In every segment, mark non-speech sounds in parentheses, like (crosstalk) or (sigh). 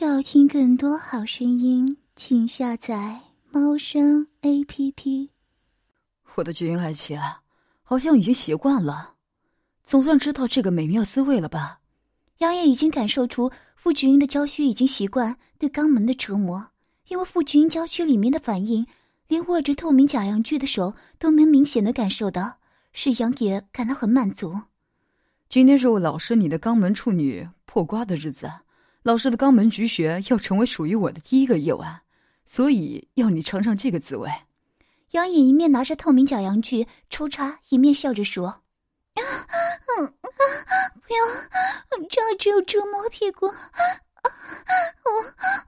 要听更多好声音，请下载猫声 A P P。我的君爱妾，好像已经习惯了，总算知道这个美妙滋味了吧？杨野已经感受出傅菊英的娇躯已经习惯对肛门的折磨，因为傅菊英娇躯里面的反应，连握着透明假阳具的手都能明显的感受到，使杨野感到很满足。今天是我老师你的肛门处女破瓜的日子。老师的肛门菊穴要成为属于我的第一个夜晚，所以要你尝尝这个滋味。杨颖一面拿着透明假阳具抽插，一面笑着说：“嗯啊，不要，这样只有折磨屁股，我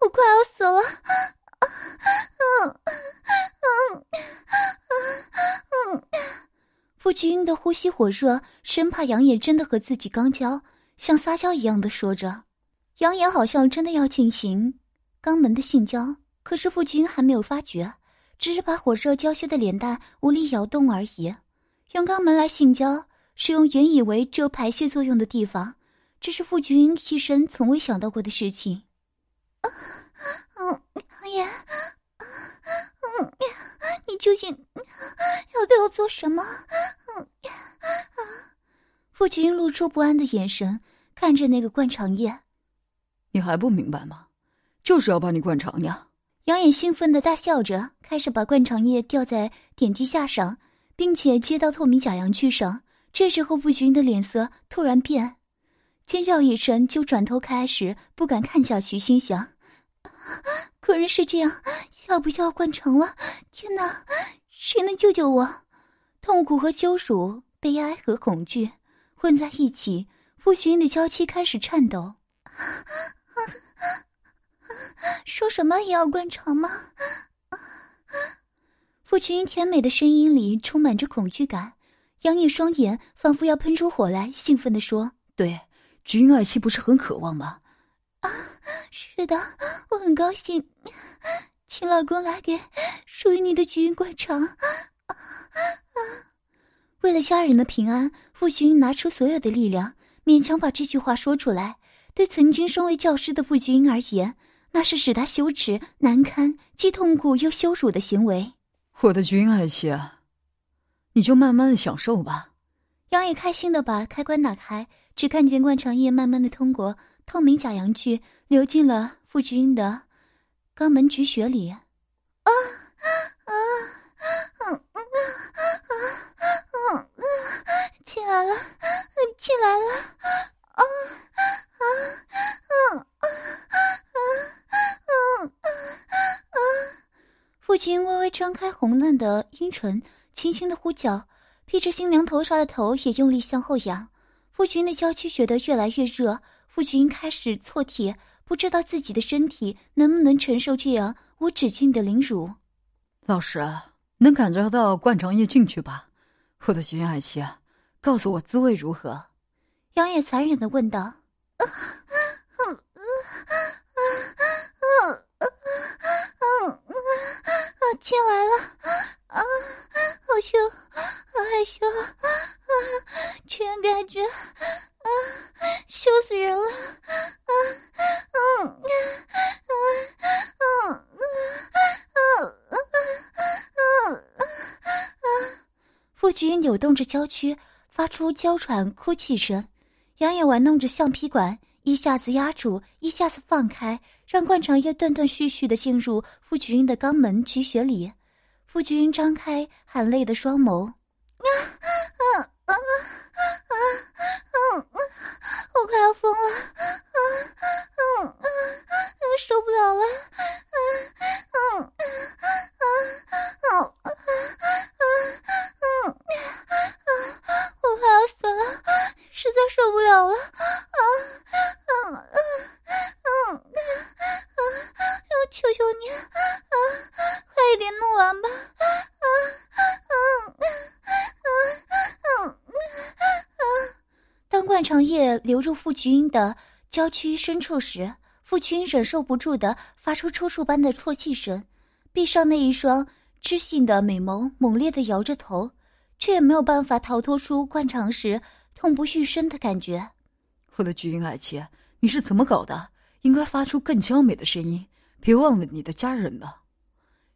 我快要死了。”嗯嗯嗯嗯，傅君英的呼吸火热，生怕杨野真的和自己刚交，像撒娇一样的说着。杨言好像真的要进行肛门的性交，可是傅君还没有发觉，只是把火热娇羞的脸蛋无力摇动而已。用肛门来性交，是用原以为只有排泄作用的地方，这是傅君一生从未想到过的事情。嗯，杨言，嗯，你究竟要对我做什么？嗯，傅君露出不安的眼神，看着那个灌肠液。你还不明白吗？就是要把你灌肠呀！杨眼兴奋的大笑着，开始把灌肠液吊在点滴架上，并且接到透明假阳具上。这时候，傅君的脸色突然变，尖叫一声，就转头开始不敢看下去，心想：果然是这样，要不就要灌肠了！天哪，谁能救救我？痛苦和羞辱，悲哀和恐惧混在一起，傅君的娇妻开始颤抖。(laughs) 说什么也要灌肠吗？傅群英甜美的声音里充满着恐惧感，杨毅双眼仿佛要喷出火来，兴奋地说：“对，菊英爱妻不是很渴望吗？”啊，是的，我很高兴，请老公来给属于你的菊英灌肠。啊啊！为了家人的平安，傅群英拿出所有的力量，勉强把这句话说出来。对曾经身为教师的傅君英而言，那是使他羞耻难堪、既痛苦又羞辱的行为。我的君爱妻，你就慢慢的享受吧。杨野开心的把开关打开，只看见灌肠液慢慢的通过透明假阳具流进了傅君英的肛门菊穴里。啊啊啊！啊啊啊啊啊！进来了，进来了！啊！啊啊啊啊啊啊啊！父亲微微张开红嫩的阴唇，轻轻的呼叫，披着新娘头纱的头也用力向后仰。父亲的娇躯觉得越来越热，父亲开始错体，不知道自己的身体能不能承受这样无止境的凌辱。老师，能感觉到灌肠液进去吧？我的君爱妻，告诉我滋味如何？江野残忍的问道：“啊啊啊啊啊啊啊啊！啊，进来了啊，好羞，好害羞啊啊！全感觉啊，羞死人了啊啊啊啊啊啊啊啊啊啊啊啊！”扭动着娇躯，发出娇喘哭泣声。杨野玩弄着橡皮管，一下子压住，一下子放开，让灌肠液断断续续的进入傅菊英的肛门菊穴里。傅菊英张开含泪的双眸，啊啊啊啊啊！我快要疯了，啊啊啊！受不了了，啊啊啊啊啊啊啊啊！我快要死了。实在受不了了，啊，啊啊啊啊！我求求你，啊，快一点弄完吧，啊，啊啊啊啊啊啊。当灌肠液流入傅菊英的娇躯深处时，傅菊英忍受不住的发出抽搐般的啜泣声，闭上那一双知性的美眸，猛烈的摇着头，却也没有办法逃脱出灌肠时。痛不欲生的感觉，我的菊英爱妻，你是怎么搞的？应该发出更娇美的声音。别忘了你的家人呢。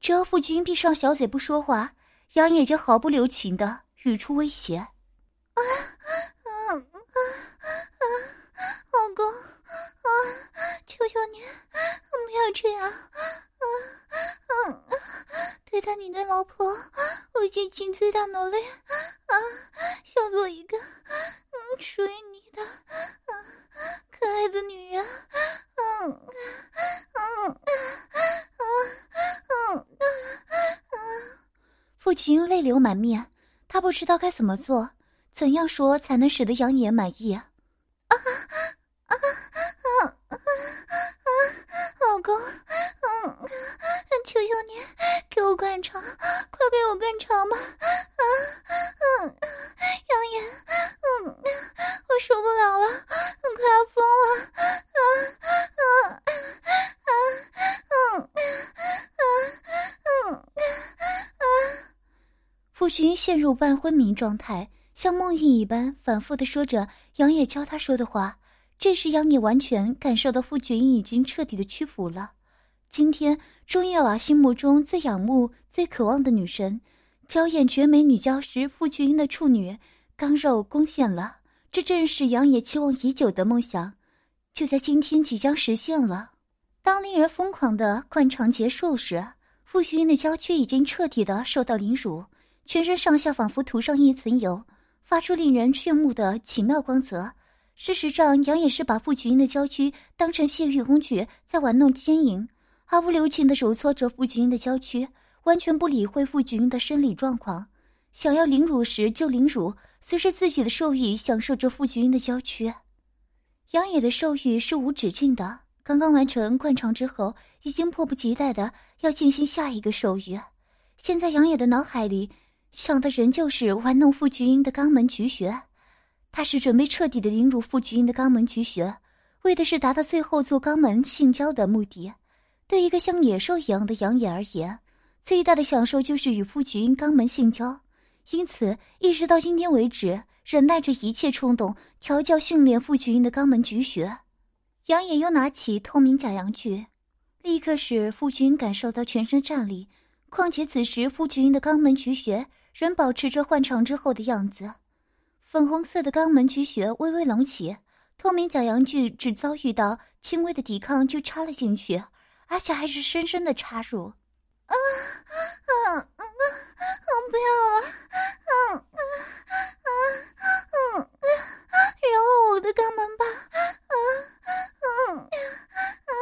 只要傅君闭上小嘴不说话，杨野就毫不留情的语出威胁：“啊啊啊啊！老公啊，求求你不要这样啊啊！对待你的老婆，我已经尽最大努力啊，想做一个嗯属于你的啊可爱的女人。”嗯嗯嗯嗯嗯父亲泪流满面，他不知道该怎么做，怎样说才能使得杨野满意啊啊啊啊！老公，嗯，求求你给我灌肠，快给我灌肠吧！啊嗯，杨野，嗯，我受不了了，快要疯了！啊啊啊啊啊啊啊！夫君陷入半昏迷状态，像梦呓一般反复的说着杨野教他说的话。这时，杨野完全感受到傅君已经彻底的屈服了。今天终于要把心目中最仰慕、最渴望的女神，娇艳绝美女教师傅君英的处女刚肉攻陷了。这正是杨野期望已久的梦想，就在今天即将实现了。当令人疯狂的灌肠结束时，傅君英的娇躯已经彻底的受到凌辱，全身上下仿佛涂上一层油，发出令人炫目的奇妙光泽。事实上，杨也是把傅菊英的娇躯当成泄欲工具，在玩弄奸淫，毫不留情的揉搓着傅菊英的娇躯，完全不理会傅菊英的生理状况，想要凌辱时就凌辱，随着自己的兽欲享受着傅菊英的娇躯。杨野的兽欲是无止境的，刚刚完成灌肠之后，已经迫不及待的要进行下一个兽欲。现在杨野的脑海里想的仍旧是玩弄傅菊英的肛门菊穴。他是准备彻底的凌辱傅菊英的肛门菊穴，为的是达到最后做肛门性交的目的。对一个像野兽一样的杨野而言，最大的享受就是与傅菊英肛门性交。因此，一直到今天为止，忍耐着一切冲动，调教训练傅菊英的肛门菊穴。杨野又拿起透明假阳具，立刻使傅菊英感受到全身战栗。况且此时傅菊英的肛门菊穴仍保持着换肠之后的样子。粉红色的肛门菊穴微微隆起，透明假阳具只遭遇到轻微的抵抗就插了进去，而且还是深深的插入。啊啊啊啊！不要了！啊啊啊嗯，饶了我的肛门吧！啊嗯嗯嗯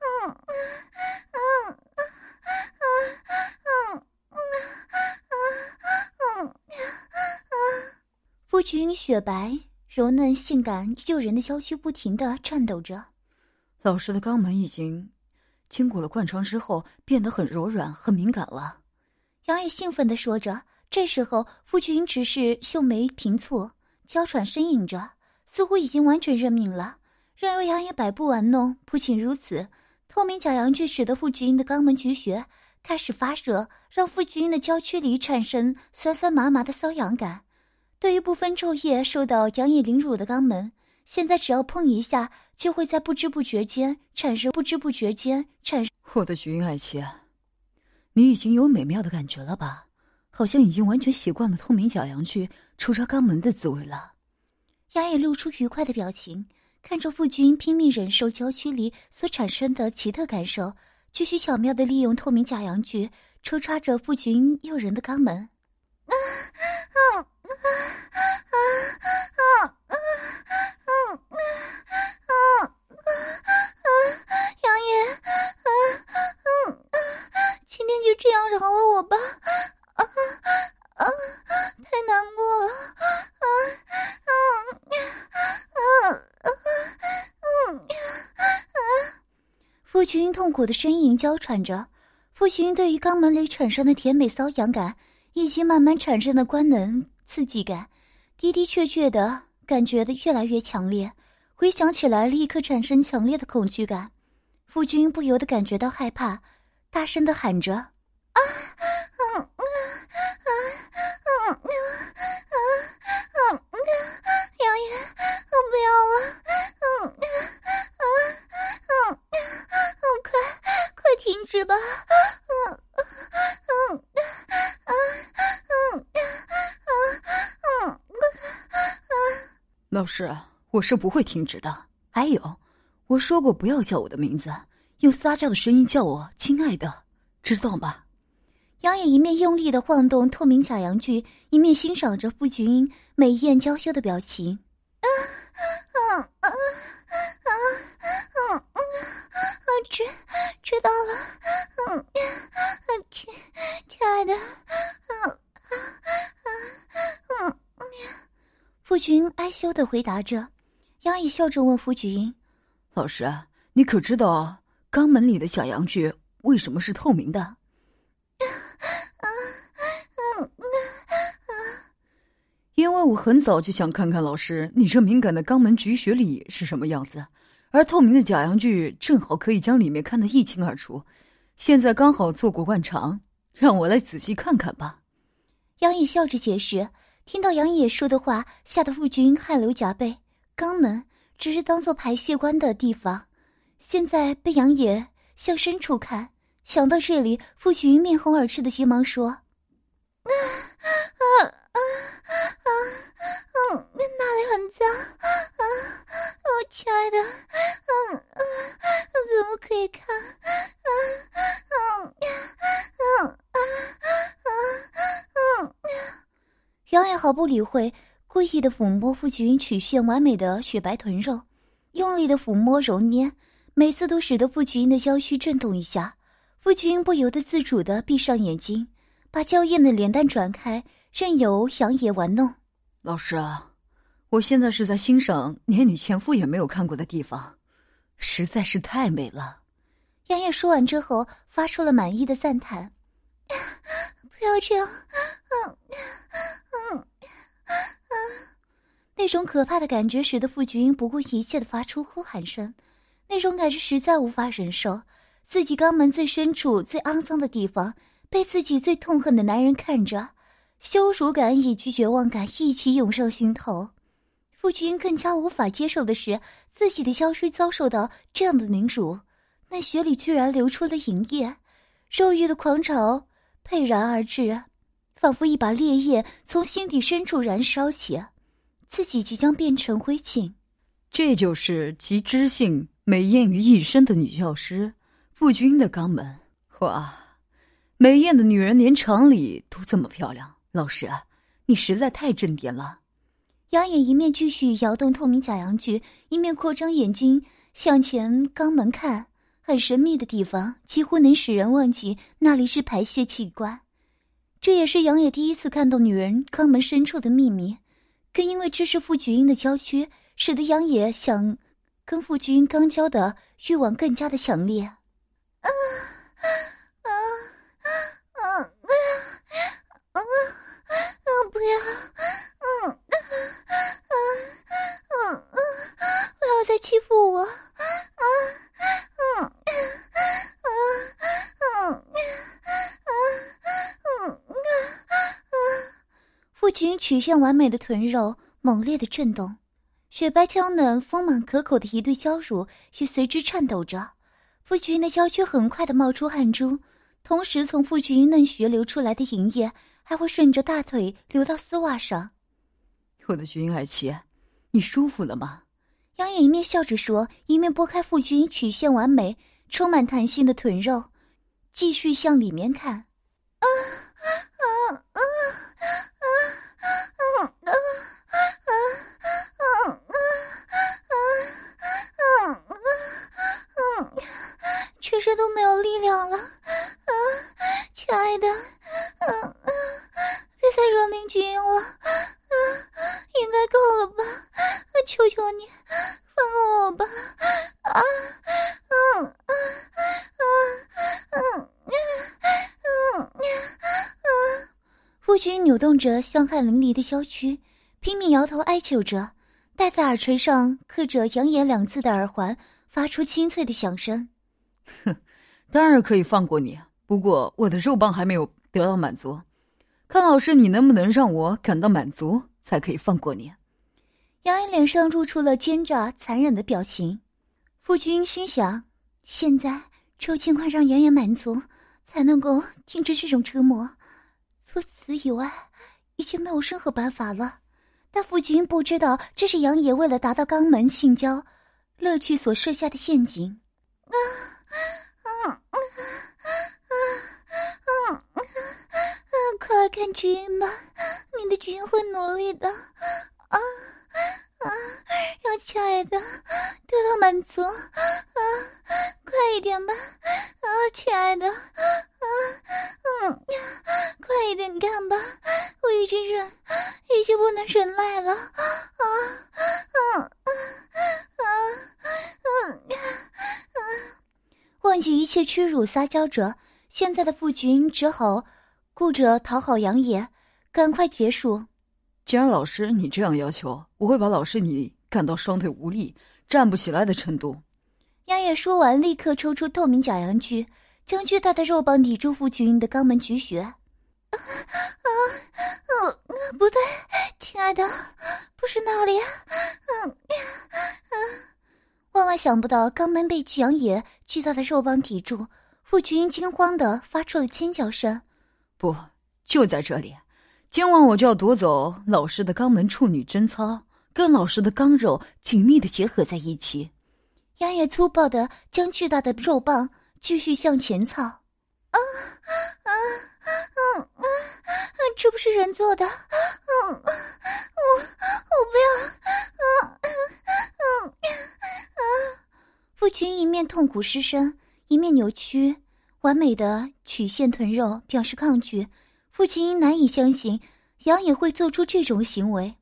嗯嗯嗯嗯嗯嗯。夫君雪白、柔嫩、性感、诱人的娇躯不停的颤抖着。老师的肛门已经经过了灌肠之后，变得很柔软、很敏感了。杨野兴奋的说着。这时候，夫君只是秀眉平蹙，娇喘呻吟着，似乎已经完全认命了，任由杨野摆布玩弄。不仅如此，透明假阳具使得傅君的肛门菊穴开始发热，让傅君的娇躯里产生酸酸麻麻的瘙痒感。对于不分昼夜受到杨野凌辱的肛门，现在只要碰一下，就会在不知不觉间产生不知不觉间产生。我的菊英爱妾，你已经有美妙的感觉了吧？好像已经完全习惯了透明假阳具抽插肛门的滋味了。杨野露出愉快的表情，看着傅君拼命忍受娇躯里所产生的奇特感受，继续巧妙的利用透明假阳具抽插着不群诱人的肛门。啊啊啊啊啊啊啊啊杨爷啊啊啊今天就这样饶了我吧。啊啊太难过了。啊啊啊啊啊啊啊傅群痛苦的呻吟娇喘着，傅群对于肛门里产生的甜美瘙痒感。以及慢慢产生的官能刺激感，的的确确的感觉的越来越强烈。回想起来，立刻产生强烈的恐惧感。夫君不由得感觉到害怕，大声的喊着：“啊，嗯嗯嗯嗯嗯嗯嗯，杨爷，我不要了，嗯嗯嗯老师，我是不会停止的。还有，我说过不要叫我的名字，用撒娇的声音叫我亲爱的，知道吗？杨野一面用力的晃动透明假阳具，一面欣赏着傅菊英美艳娇羞的表情。啊啊啊啊啊啊啊！知知道了，嗯，亲亲爱的，嗯嗯嗯。傅菊英哀羞的回答着。杨毅笑着问傅菊英：“老师，你可知道肛门里的小阳具为什么是透明的？” (laughs) 因为我很早就想看看老师你这敏感的肛门菊穴里是什么样子，而透明的假阳具正好可以将里面看得一清二楚。现在刚好做过灌肠，让我来仔细看看吧。杨毅笑着解释。听到杨野说的话，吓得傅军汗流浃背。肛门只是当做排泄官的地方，现在被杨野向深处看，想到这里，傅君面红耳赤的急忙说：“啊啊！”嗯，那里很脏，啊，我亲爱的，嗯嗯，怎么可以看？嗯嗯嗯嗯嗯，杨野毫不理会，故意的抚摸傅菊英曲线完美的雪白臀肉，用力的抚摸揉捏，每次都使得傅菊英的娇躯震动一下。傅菊英不由得自主的闭上眼睛，把娇艳的脸蛋转开，任由杨野玩弄。老师啊，我现在是在欣赏连你前夫也没有看过的地方，实在是太美了。杨野说完之后，发出了满意的赞叹：“ (laughs) 不要这样，嗯嗯啊。”那种可怕的感觉使得傅菊英不顾一切的发出呼喊声，那种感觉实在无法忍受。自己肛门最深处、最肮脏的地方，被自己最痛恨的男人看着。羞辱感以及绝望感一起涌上心头，傅君更加无法接受的是，自己的娇躯遭受到这样的凌辱，那血里居然流出了淫液，肉欲的狂潮沛然而至，仿佛一把烈焰从心底深处燃烧起，自己即将变成灰烬。这就是集知性美艳于一身的女教师傅君的肛门，哇，美艳的女人连厂里都这么漂亮。老师，你实在太正点了。杨野一面继续摇动透明假阳具，一面扩张眼睛向前肛门看，很神秘的地方，几乎能使人忘记那里是排泄器官。这也是杨野第一次看到女人肛门深处的秘密，更因为这是傅菊英的娇躯，使得杨野想跟傅菊英肛交的欲望更加的强烈。啊曲线完美的臀肉猛烈的震动，雪白娇嫩、丰满可口的一对娇乳也随之颤抖着。父君的娇躯很快的冒出汗珠，同时从父君嫩穴流出来的银液。还会顺着大腿流到丝袜上。我的君爱妻，你舒服了吗？杨野一面笑着说，一面拨开傅君曲线完美、充满弹性的臀肉，继续向里面看。啊啊啊啊啊啊啊啊啊啊啊啊！全身都没有力量了，啊，亲爱的，嗯嗯。别再惹林君了，啊，应该够了吧？求求你，放过我吧！啊，嗯，啊，啊，嗯，嗯，嗯，夫君扭动着香汗淋漓的娇躯，拼命摇头哀求着，戴在耳垂上刻着“养眼”两字的耳环发出清脆的响声。哼，(laughs) 当然可以放过你，不过我的肉棒还没有得到满足。看老师，你能不能让我感到满足，才可以放过你？杨颖脸上露出了奸诈残忍的表情。夫君心想：现在只有尽快让杨颖满足，才能够停止这种折磨。除此以外，已经没有任何办法了。但夫君不知道这是杨野为了达到肛门性交乐趣所设下的陷阱。啊啊啊啊啊啊！快看君吧，你的君会努力的啊啊！让亲爱的得到满足啊！快一点吧啊，亲爱的啊嗯，快一点干吧，我已经忍，已经不能忍耐了啊啊啊啊啊啊！忘记一切屈辱撒娇者，现在的傅君只好顾着讨好杨野，赶快结束。既然老师你这样要求，我会把老师你干到双腿无力、站不起来的程度。杨野说完，立刻抽出透明假阳具，将巨大的肉棒抵住傅君的肛门菊穴。啊啊啊！不对，亲爱的，不是那里。嗯啊！万万想不到，肛门被杨野巨大的肉棒抵住，傅君惊慌的发出了尖叫声。不，就在这里。今晚我就要夺走老师的肛门处女贞操，跟老师的肛肉紧密的结合在一起。杨野粗暴的将巨大的肉棒继续向前操。啊啊啊啊！这不是人做的。嗯，我我不要。嗯嗯嗯傅群一面痛苦失声，一面扭曲完美的曲线臀肉，表示抗拒。父亲难以相信杨野会做出这种行为。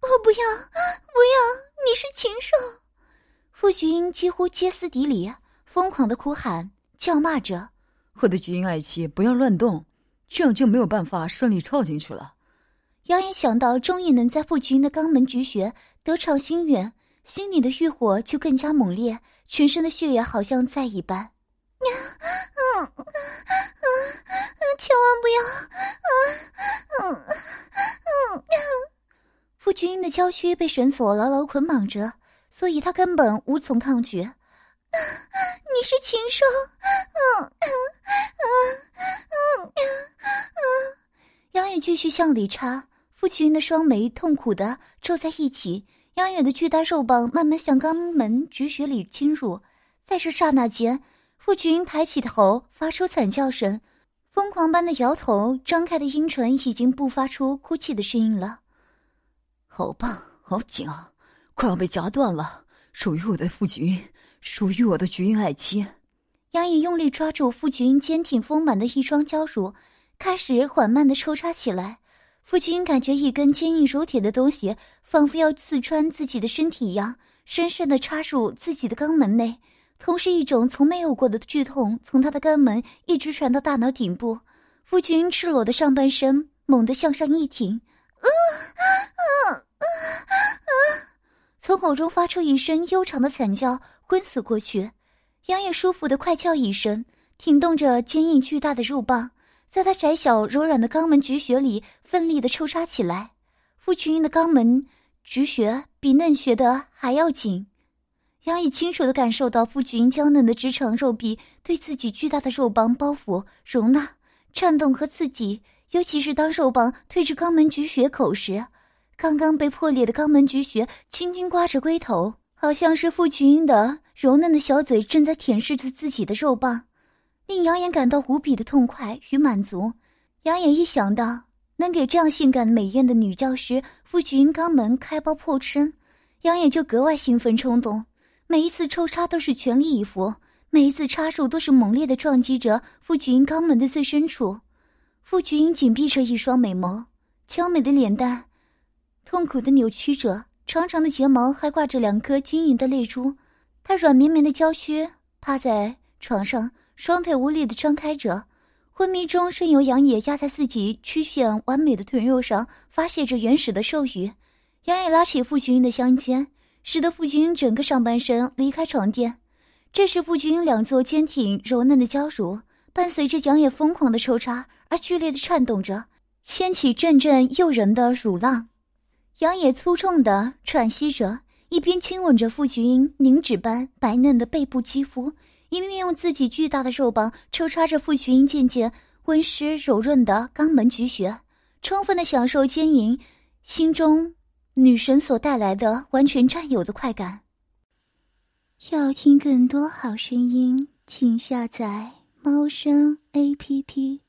我不要，不要！你是禽兽！傅菊英几乎歇斯底里，疯狂的哭喊、叫骂着：“我的菊英爱妻，不要乱动，这样就没有办法顺利跳进去了。”杨野想到终于能在傅菊英的肛门菊穴得偿心愿，心里的欲火就更加猛烈，全身的血液好像在一般。千万不要！嗯嗯嗯，傅君的娇躯被绳索牢牢捆绑着，所以他根本无从抗拒。你是禽兽！嗯嗯嗯嗯嗯，杨远继续向里插，傅君的双眉痛苦的皱在一起，杨远的巨大肉棒慢慢向肛门菊穴里侵入，在这刹那间。傅群抬起头，发出惨叫声，疯狂般的摇头，张开的阴唇已经不发出哭泣的声音了。好棒，好紧啊，快要被夹断了！属于我的傅群，属于我的菊英爱妻。杨颖用力抓住傅群坚挺丰满的一双娇乳，开始缓慢的抽插起来。傅群感觉一根坚硬如铁的东西，仿佛要刺穿自己的身体一样，深深的插入自己的肛门内。同时，一种从没有过的剧痛从他的肛门一直传到大脑顶部，夫君赤裸的上半身猛地向上一挺，啊啊啊啊！从口中发出一声悠长的惨叫，昏死过去。杨野舒服的快叫一声，挺动着坚硬巨大的肉棒，在他窄小柔软的肛门菊穴里奋力的抽插起来。夫君的肛门菊穴比嫩穴的还要紧。杨毅清楚的感受到傅君娇嫩的直肠肉壁对自己巨大的肉棒包袱、容纳、颤动和刺激，尤其是当肉棒推至肛门菊穴口时，刚刚被破裂的肛门菊穴轻轻刮着龟头，好像是傅君的柔嫩的小嘴正在舔舐着自己的肉棒，令杨眼感到无比的痛快与满足。杨眼一想到能给这样性感美艳的女教师傅君肛门开包破身，杨眼就格外兴奋冲动。每一次抽插都是全力以赴，每一次插入都是猛烈的撞击着傅菊英肛门的最深处。傅菊英紧闭着一双美眸，娇美的脸蛋，痛苦的扭曲着，长长的睫毛还挂着两颗晶莹的泪珠。她软绵绵的娇躯趴在床上，双腿无力的张开着，昏迷中任由杨野压在自己曲线完美的臀肉上，发泄着原始的兽欲。杨野拉起傅菊英的香肩。使得傅君整个上半身离开床垫，这时傅君两座坚挺柔嫩的娇乳伴随着杨野疯狂的抽插而剧烈的颤动着，掀起阵阵诱人的乳浪。杨野粗重的喘息着，一边亲吻着傅君凝脂般白嫩的背部肌肤，一面用自己巨大的肉棒抽插着傅君渐渐温湿柔润的肛门菊穴，充分的享受奸淫，心中。女神所带来的完全占有的快感。要听更多好声音，请下载猫声 A P P。